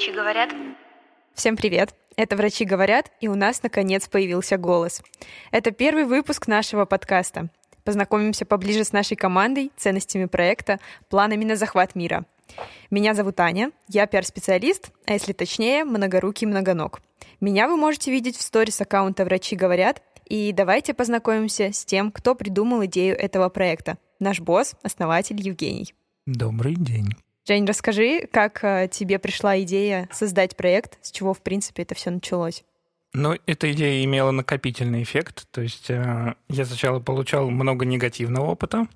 Врачи говорят. Всем привет! Это «Врачи говорят», и у нас, наконец, появился голос. Это первый выпуск нашего подкаста. Познакомимся поближе с нашей командой, ценностями проекта, планами на захват мира. Меня зовут Аня, я пиар-специалист, а если точнее, многорукий многоног. Меня вы можете видеть в сторис аккаунта «Врачи говорят», и давайте познакомимся с тем, кто придумал идею этого проекта. Наш босс, основатель Евгений. Добрый день. Жень, расскажи, как э, тебе пришла идея создать проект, с чего, в принципе, это все началось? Ну, эта идея имела накопительный эффект. То есть э, я сначала получал много негативного опыта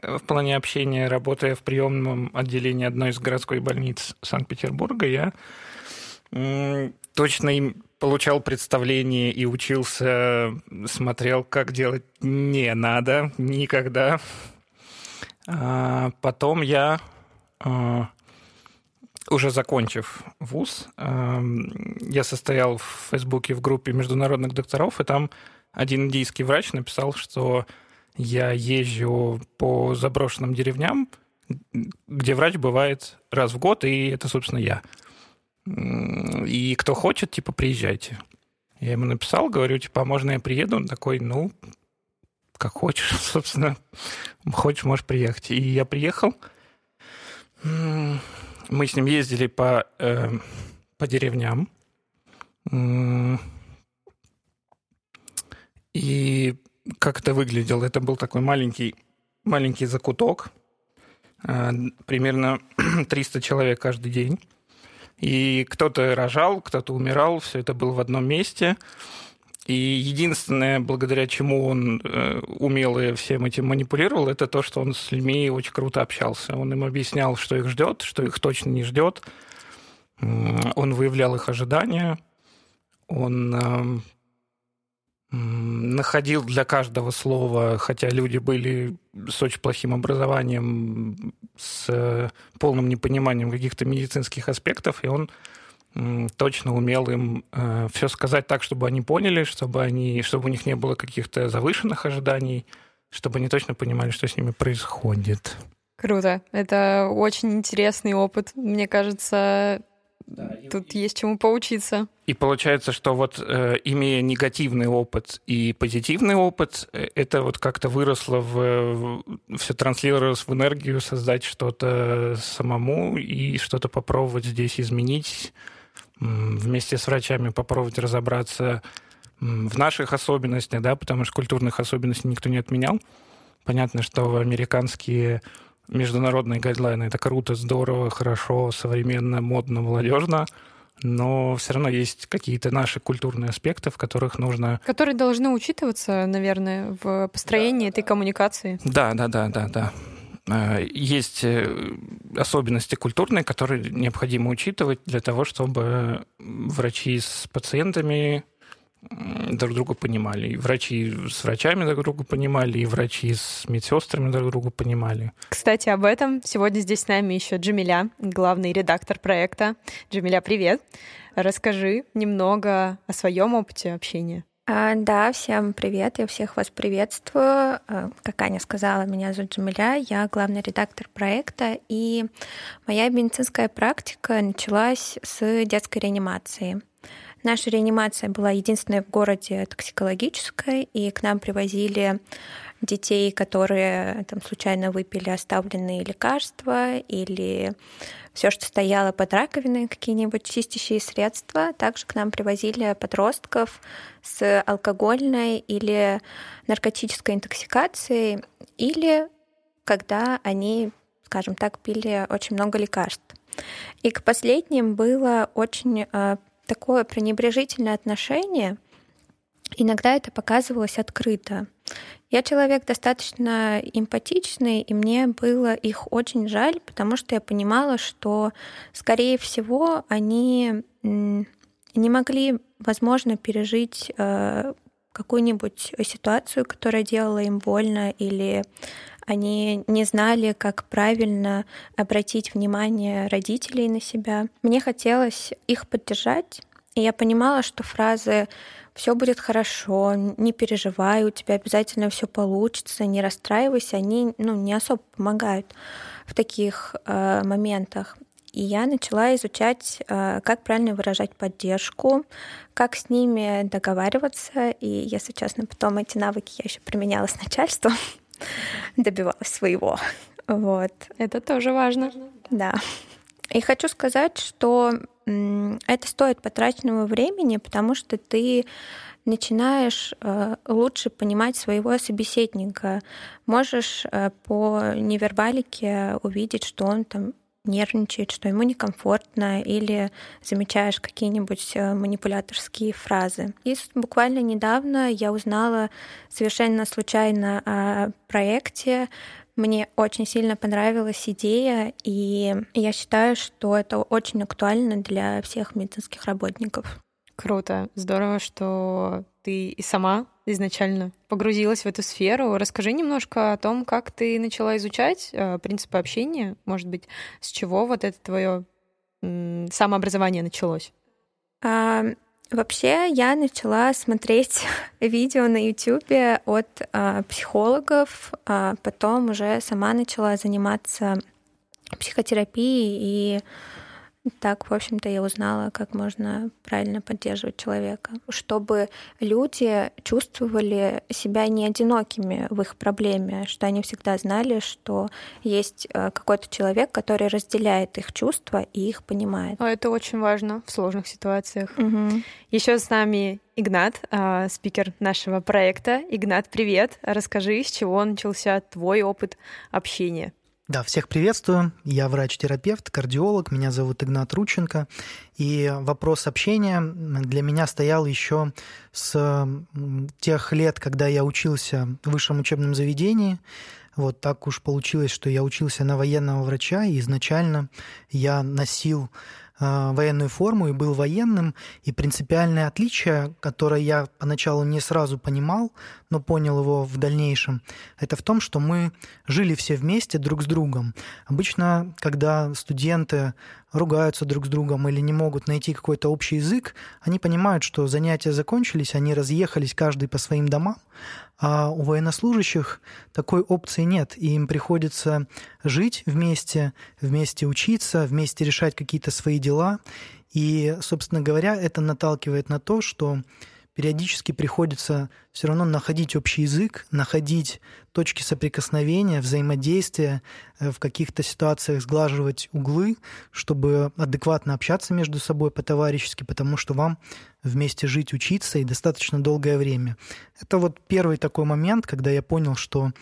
э, в плане общения, работая в приемном отделении одной из городской больниц Санкт-Петербурга, я точно им получал представление и учился, смотрел, как делать не надо никогда. А потом я уже закончив вуз, я состоял в Фейсбуке в группе международных докторов, и там один индийский врач написал, что я езжу по заброшенным деревням, где врач бывает раз в год, и это, собственно, я. И кто хочет, типа, приезжайте. Я ему написал, говорю, типа, а можно я приеду? Он такой, ну, как хочешь, собственно. Хочешь, можешь приехать. И я приехал, мы с ним ездили по, э, по деревням. И как это выглядело? Это был такой маленький, маленький закуток. Э, примерно 300 человек каждый день. И кто-то рожал, кто-то умирал. Все это было в одном месте. И единственное, благодаря чему он э, умело всем этим манипулировал, это то, что он с людьми очень круто общался. Он им объяснял, что их ждет, что их точно не ждет. Он выявлял их ожидания. Он э, находил для каждого слова, хотя люди были с очень плохим образованием, с полным непониманием каких-то медицинских аспектов, и он точно умел им э, все сказать так, чтобы они поняли, чтобы, они, чтобы у них не было каких-то завышенных ожиданий, чтобы они точно понимали, что с ними происходит. Круто. Это очень интересный опыт. Мне кажется, да, тут и... есть чему поучиться. И получается, что вот э, имея негативный опыт и позитивный опыт, э, это вот как-то выросло в, в все транслировалось в энергию, создать что-то самому и что-то попробовать здесь изменить вместе с врачами попробовать разобраться в наших особенностях, да, потому что культурных особенностей никто не отменял. Понятно, что американские международные гайдлайны это круто, здорово, хорошо, современно, модно, молодежно, но все равно есть какие-то наши культурные аспекты, в которых нужно... Которые должны учитываться, наверное, в построении да, этой коммуникации. Да, да, да, да, да. Э, есть э, особенности культурные, которые необходимо учитывать для того, чтобы врачи с пациентами друг друга понимали. И врачи с врачами друг друга понимали, и врачи с медсестрами друг друга понимали. Кстати, об этом сегодня здесь с нами еще Джамиля, главный редактор проекта. Джамиля, привет. Расскажи немного о своем опыте общения. А, да, всем привет, я всех вас приветствую. А, как Аня сказала, меня зовут Джамиля, я главный редактор проекта, и моя медицинская практика началась с детской реанимации. Наша реанимация была единственной в городе токсикологической, и к нам привозили детей, которые там случайно выпили оставленные лекарства или все, что стояло под раковиной, какие-нибудь чистящие средства. Также к нам привозили подростков с алкогольной или наркотической интоксикацией, или когда они, скажем так, пили очень много лекарств. И к последним было очень э, такое пренебрежительное отношение. Иногда это показывалось открыто. Я человек достаточно эмпатичный, и мне было их очень жаль, потому что я понимала, что, скорее всего, они не могли, возможно, пережить э, какую-нибудь ситуацию, которая делала им больно, или они не знали, как правильно обратить внимание родителей на себя. Мне хотелось их поддержать, и я понимала, что фразы все будет хорошо, не переживай, у тебя обязательно все получится, не расстраивайся, они ну, не особо помогают в таких э, моментах. и я начала изучать, э, как правильно выражать поддержку, как с ними договариваться. И, если честно, потом эти навыки я еще применяла с начальством, добивалась своего. Вот. Это тоже важно. Да. И хочу сказать, что это стоит потраченного времени, потому что ты начинаешь э, лучше понимать своего собеседника. Можешь э, по невербалике увидеть, что он там нервничает, что ему некомфортно, или замечаешь какие-нибудь э, манипуляторские фразы. И буквально недавно я узнала совершенно случайно о проекте. Мне очень сильно понравилась идея, и я считаю, что это очень актуально для всех медицинских работников. Круто. Здорово, что ты и сама изначально погрузилась в эту сферу. Расскажи немножко о том, как ты начала изучать э, принципы общения. Может быть, с чего вот это твое самообразование началось? Вообще, я начала смотреть видео на YouTube от а, психологов, а потом уже сама начала заниматься психотерапией и так, в общем-то, я узнала, как можно правильно поддерживать человека, чтобы люди чувствовали себя не одинокими в их проблеме, что они всегда знали, что есть э, какой-то человек, который разделяет их чувства и их понимает. А это очень важно в сложных ситуациях. Угу. Еще с нами Игнат, э, спикер нашего проекта. Игнат, привет! Расскажи, с чего начался твой опыт общения? Да, всех приветствую. Я врач-терапевт, кардиолог. Меня зовут Игнат Рученко. И вопрос общения для меня стоял еще с тех лет, когда я учился в высшем учебном заведении. Вот так уж получилось, что я учился на военного врача, и изначально я носил военную форму и был военным, и принципиальное отличие, которое я поначалу не сразу понимал, но понял его в дальнейшем, это в том, что мы жили все вместе друг с другом. Обычно, когда студенты ругаются друг с другом или не могут найти какой-то общий язык, они понимают, что занятия закончились, они разъехались каждый по своим домам, а у военнослужащих такой опции нет, и им приходится жить вместе, вместе учиться, вместе решать какие-то свои дела. И, собственно говоря, это наталкивает на то, что периодически приходится все равно находить общий язык, находить точки соприкосновения, взаимодействия, э, в каких-то ситуациях сглаживать углы, чтобы адекватно общаться между собой по-товарищески, потому что вам вместе жить, учиться и достаточно долгое время. Это вот первый такой момент, когда я понял, что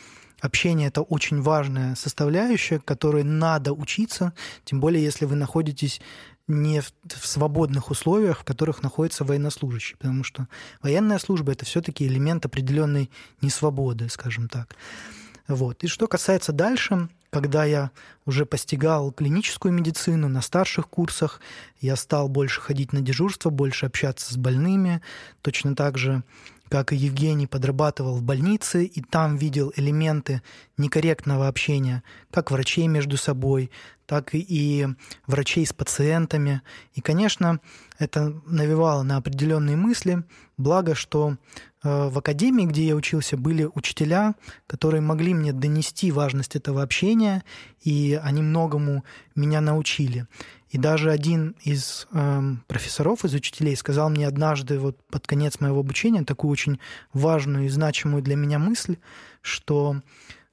общение — это очень важная составляющая, которой надо учиться, тем более если вы находитесь не в, в свободных условиях, в которых находится военнослужащий, потому что военная служба это все-таки элемент определенной несвободы, скажем так. Вот. И что касается дальше, когда я уже постигал клиническую медицину на старших курсах, я стал больше ходить на дежурство, больше общаться с больными, точно так же как и Евгений, подрабатывал в больнице и там видел элементы некорректного общения как врачей между собой, так и врачей с пациентами. И, конечно, это навевало на определенные мысли. Благо, что э, в академии, где я учился, были учителя, которые могли мне донести важность этого общения, и они многому меня научили. И даже один из э, профессоров, из учителей сказал мне однажды вот под конец моего обучения такую очень важную и значимую для меня мысль, что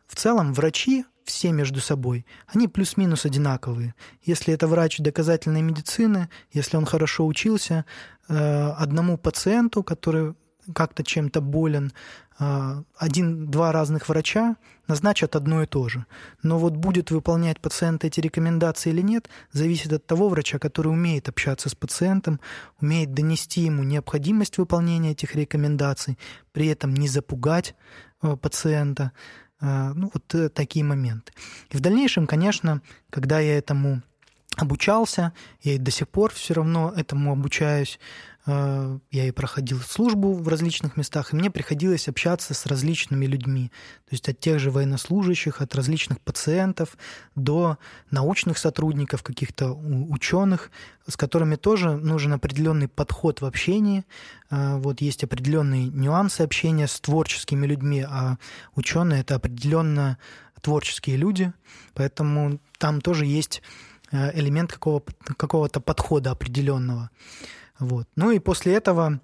в целом врачи все между собой, они плюс-минус одинаковые. Если это врач доказательной медицины, если он хорошо учился, э, одному пациенту, который как-то чем-то болен, э, один-два разных врача назначат одно и то же. Но вот будет выполнять пациент эти рекомендации или нет, зависит от того врача, который умеет общаться с пациентом, умеет донести ему необходимость выполнения этих рекомендаций, при этом не запугать э, пациента, ну, вот э, такие моменты. И в дальнейшем, конечно, когда я этому обучался, я и до сих пор все равно этому обучаюсь, Э, я и проходил службу в различных местах, и мне приходилось общаться с различными людьми, то есть от тех же военнослужащих, от различных пациентов до научных сотрудников, каких-то ученых, с которыми тоже нужен определенный подход в общении. Э, вот есть определенные нюансы общения с творческими людьми, а ученые это определенно творческие люди, поэтому там тоже есть элемент какого, какого-то подхода определенного. Вот. Ну и после этого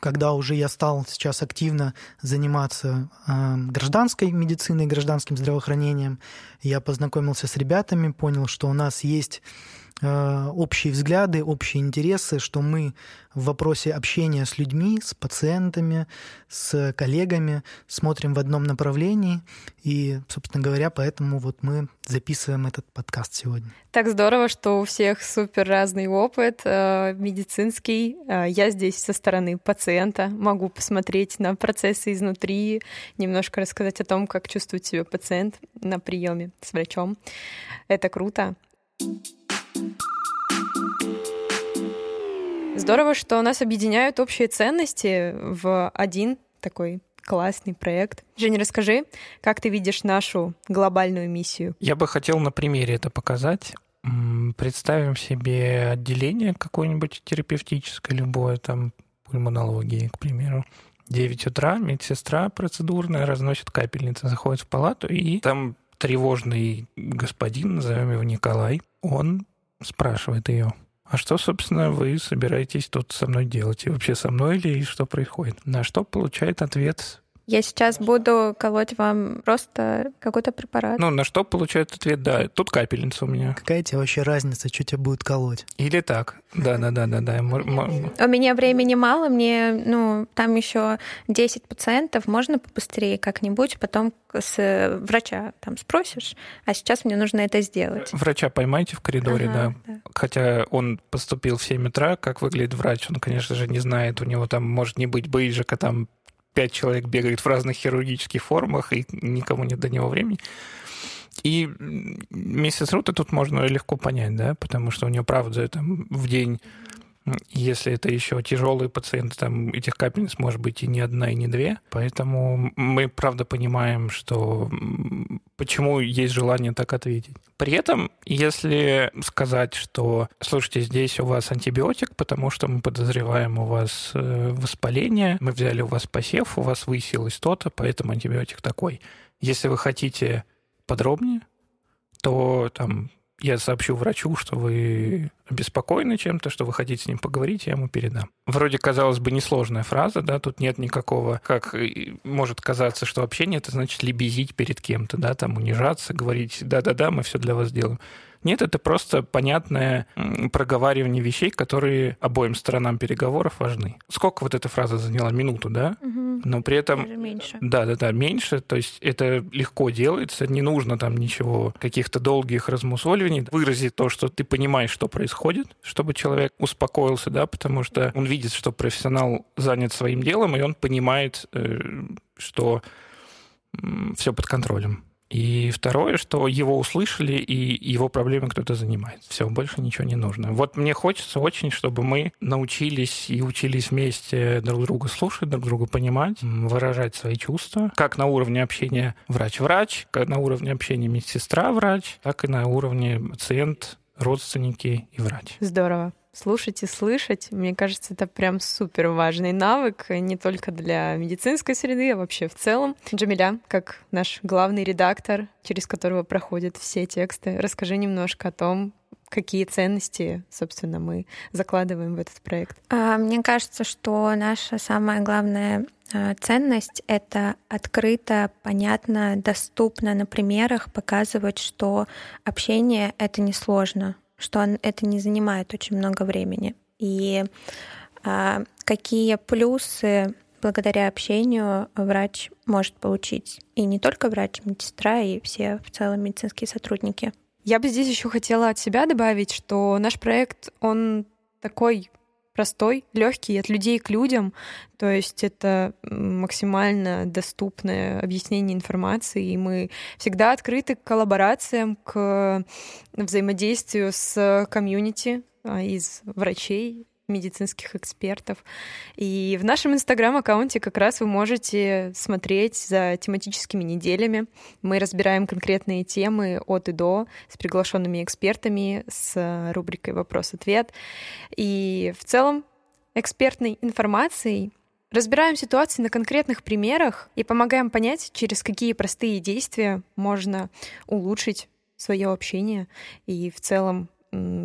когда уже я стал сейчас активно заниматься э, гражданской медициной, гражданским здравоохранением, я познакомился с ребятами, понял, что у нас есть Э, общие взгляды, общие интересы, что мы в вопросе общения с людьми, с пациентами, с коллегами смотрим в одном направлении. И, собственно говоря, поэтому вот мы записываем этот подкаст сегодня. Так здорово, что у всех супер разный опыт э, медицинский. Э, я здесь со стороны пациента могу посмотреть на процессы изнутри, немножко рассказать о том, как чувствует себя пациент на приеме с врачом. Это круто. Здорово, что нас объединяют общие ценности в один такой классный проект. Женя, расскажи, как ты видишь нашу глобальную миссию? Я бы хотел на примере это показать. Представим себе отделение какое-нибудь терапевтическое, любое, там, пульмонологии, к примеру. 9 утра, медсестра процедурная разносит капельницы, заходит в палату, и там тревожный господин, назовем его Николай, он спрашивает ее, а что, собственно, вы собираетесь тут со мной делать? И вообще со мной или что происходит? На что получает ответ я сейчас буду колоть вам просто какой-то препарат. Ну, на что получает ответ, да, тут капельница у меня. Какая тебе вообще разница, что тебя будет колоть? Или так. Да, да, да, да, да. У меня времени мало, мне, ну, там еще 10 пациентов, можно побыстрее как-нибудь, потом с врача там спросишь, а сейчас мне нужно это сделать. Врача поймайте в коридоре, ага, да. да. Хотя он поступил в 7 утра, как выглядит врач, он, конечно же, не знает, у него там может не быть бейджика там пять человек бегает в разных хирургических формах, и никому нет до него времени. И миссис Рута тут можно легко понять, да, потому что у нее, правда, там в день если это еще тяжелые пациенты, там этих капельниц может быть и не одна, и не две. Поэтому мы, правда, понимаем, что почему есть желание так ответить. При этом, если сказать, что, слушайте, здесь у вас антибиотик, потому что мы подозреваем у вас э, воспаление, мы взяли у вас посев, у вас высилось то-то, поэтому антибиотик такой. Если вы хотите подробнее, то там я сообщу врачу, что вы обеспокоены чем-то, что вы хотите с ним поговорить, я ему передам. Вроде, казалось бы, несложная фраза, да, тут нет никакого, как может казаться, что общение это значит лебезить перед кем-то, да, там унижаться, говорить, да-да-да, мы все для вас сделаем. Нет, это просто понятное проговаривание вещей, которые обоим сторонам переговоров важны. Сколько вот эта фраза заняла? Минуту, да? Угу. Но при этом... Даже меньше. Да, да, да, меньше. То есть это легко делается, не нужно там ничего, каких-то долгих размусоливаний. Выразить то, что ты понимаешь, что происходит, чтобы человек успокоился, да, потому что он видит, что профессионал занят своим делом, и он понимает, э, что все под контролем. И второе, что его услышали, и его проблемы кто-то занимает. Все, больше ничего не нужно. Вот мне хочется очень, чтобы мы научились и учились вместе друг друга слушать, друг друга понимать, выражать свои чувства, как на уровне общения врач-врач, как на уровне общения медсестра-врач, так и на уровне пациент, родственники и врач. Здорово слушать и слышать. Мне кажется, это прям супер важный навык не только для медицинской среды, а вообще в целом. Джамиля, как наш главный редактор, через которого проходят все тексты, расскажи немножко о том, какие ценности, собственно, мы закладываем в этот проект? А, мне кажется, что наша самая главная а, ценность — это открыто, понятно, доступно на примерах показывать, что общение — это несложно, что это не занимает очень много времени. И а, какие плюсы благодаря общению врач может получить. И не только врач, медсестра, и все в целом медицинские сотрудники. Я бы здесь еще хотела от себя добавить, что наш проект, он такой простой, легкий, от людей к людям. То есть это максимально доступное объяснение информации, и мы всегда открыты к коллаборациям, к взаимодействию с комьюнити а, из врачей, медицинских экспертов. И в нашем инстаграм-аккаунте как раз вы можете смотреть за тематическими неделями. Мы разбираем конкретные темы от и до с приглашенными экспертами, с рубрикой «Вопрос-ответ». И в целом экспертной информацией Разбираем ситуации на конкретных примерах и помогаем понять, через какие простые действия можно улучшить свое общение и в целом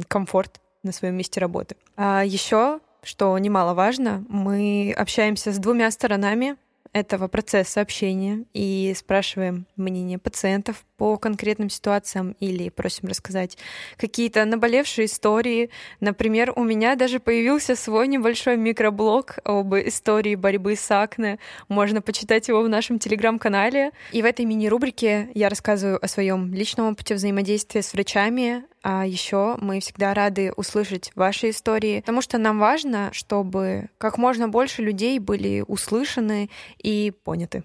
комфорт на своем месте работы. А еще, что немаловажно, мы общаемся с двумя сторонами этого процесса общения и спрашиваем мнение пациентов по конкретным ситуациям или просим рассказать какие-то наболевшие истории. Например, у меня даже появился свой небольшой микроблог об истории борьбы с акне. Можно почитать его в нашем телеграм-канале. И в этой мини-рубрике я рассказываю о своем личном опыте взаимодействия с врачами, а еще мы всегда рады услышать ваши истории, потому что нам важно, чтобы как можно больше людей были услышаны и поняты.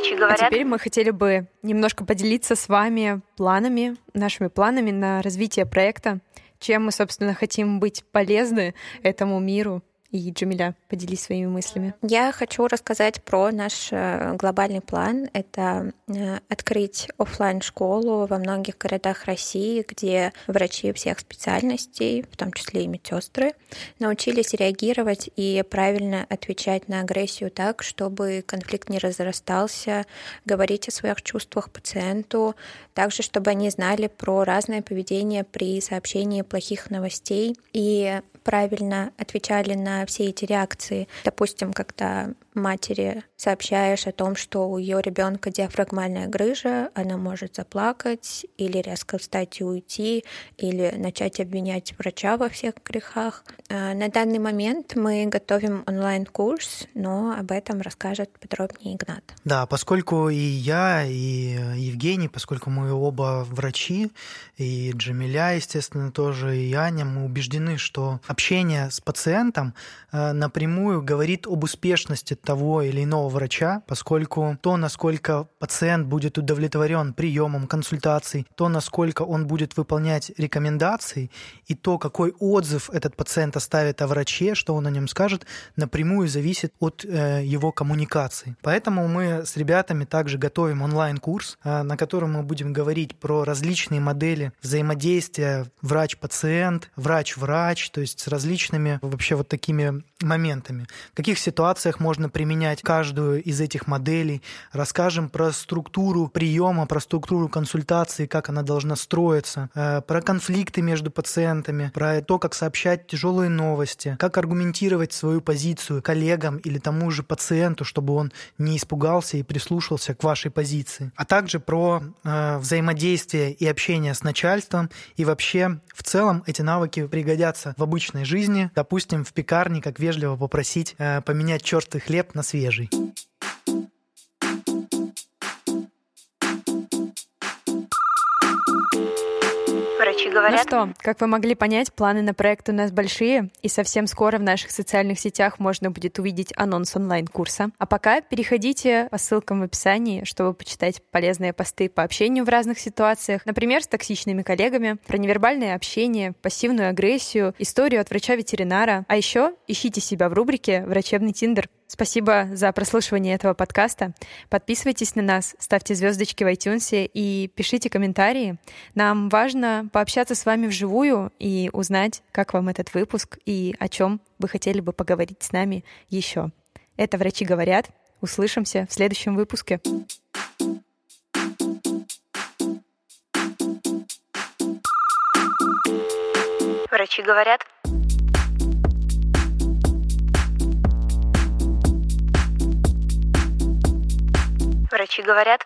Врачи говорят. А теперь мы хотели бы немножко поделиться с вами планами, нашими планами на развитие проекта, чем мы, собственно, хотим быть полезны этому миру и Джамиля, поделись своими мыслями. Я хочу рассказать про наш э, глобальный план. Это э, открыть офлайн школу во многих городах России, где врачи всех специальностей, в том числе и медсестры, научились реагировать и правильно отвечать на агрессию так, чтобы конфликт не разрастался, говорить о своих чувствах пациенту, также чтобы они знали про разное поведение при сообщении плохих новостей и правильно отвечали на все эти реакции. Допустим, когда матери сообщаешь о том, что у ее ребенка диафрагмальная грыжа, она может заплакать или резко встать и уйти, или начать обвинять врача во всех грехах. А, на данный момент мы готовим онлайн-курс, но об этом расскажет подробнее Игнат. Да, поскольку и я, и Евгений, поскольку мы оба врачи, и Джамиля, естественно, тоже, и Аня, мы убеждены, что общение с пациентом э, напрямую говорит об успешности того или иного врача, поскольку то, насколько пациент будет удовлетворен приемом консультаций, то, насколько он будет выполнять рекомендации, и то, какой отзыв этот пациент оставит о враче, что он о нем скажет, напрямую зависит от э, его коммуникации. Поэтому мы с ребятами также готовим онлайн-курс, э, на котором мы будем говорить про различные модели взаимодействия врач-пациент, врач-врач, то есть с различными вообще вот такими моментами. В каких ситуациях можно применять каждую из этих моделей, расскажем про структуру приема, про структуру консультации, как она должна строиться, э, про конфликты между пациентами, про то, как сообщать тяжелые новости, как аргументировать свою позицию коллегам или тому же пациенту, чтобы он не испугался и прислушался к вашей позиции, а также про э, взаимодействие и общение с начальством. И вообще в целом эти навыки пригодятся в обычной жизни, допустим, в пекарне, как вежливо попросить э, поменять хлеб хлеб на свежий. врачи говорят. Ну что, как вы могли понять, планы на проект у нас большие, и совсем скоро в наших социальных сетях можно будет увидеть анонс онлайн-курса. А пока переходите по ссылкам в описании, чтобы почитать полезные посты по общению в разных ситуациях, например, с токсичными коллегами, про невербальное общение, пассивную агрессию, историю от врача-ветеринара. А еще ищите себя в рубрике «Врачебный Тиндер». Спасибо за прослушивание этого подкаста. Подписывайтесь на нас, ставьте звездочки в iTunes и пишите комментарии. Нам важно пообщаться с вами вживую и узнать, как вам этот выпуск и о чем вы хотели бы поговорить с нами еще. Это «Врачи говорят». Услышимся в следующем выпуске. Врачи говорят. Врачи говорят.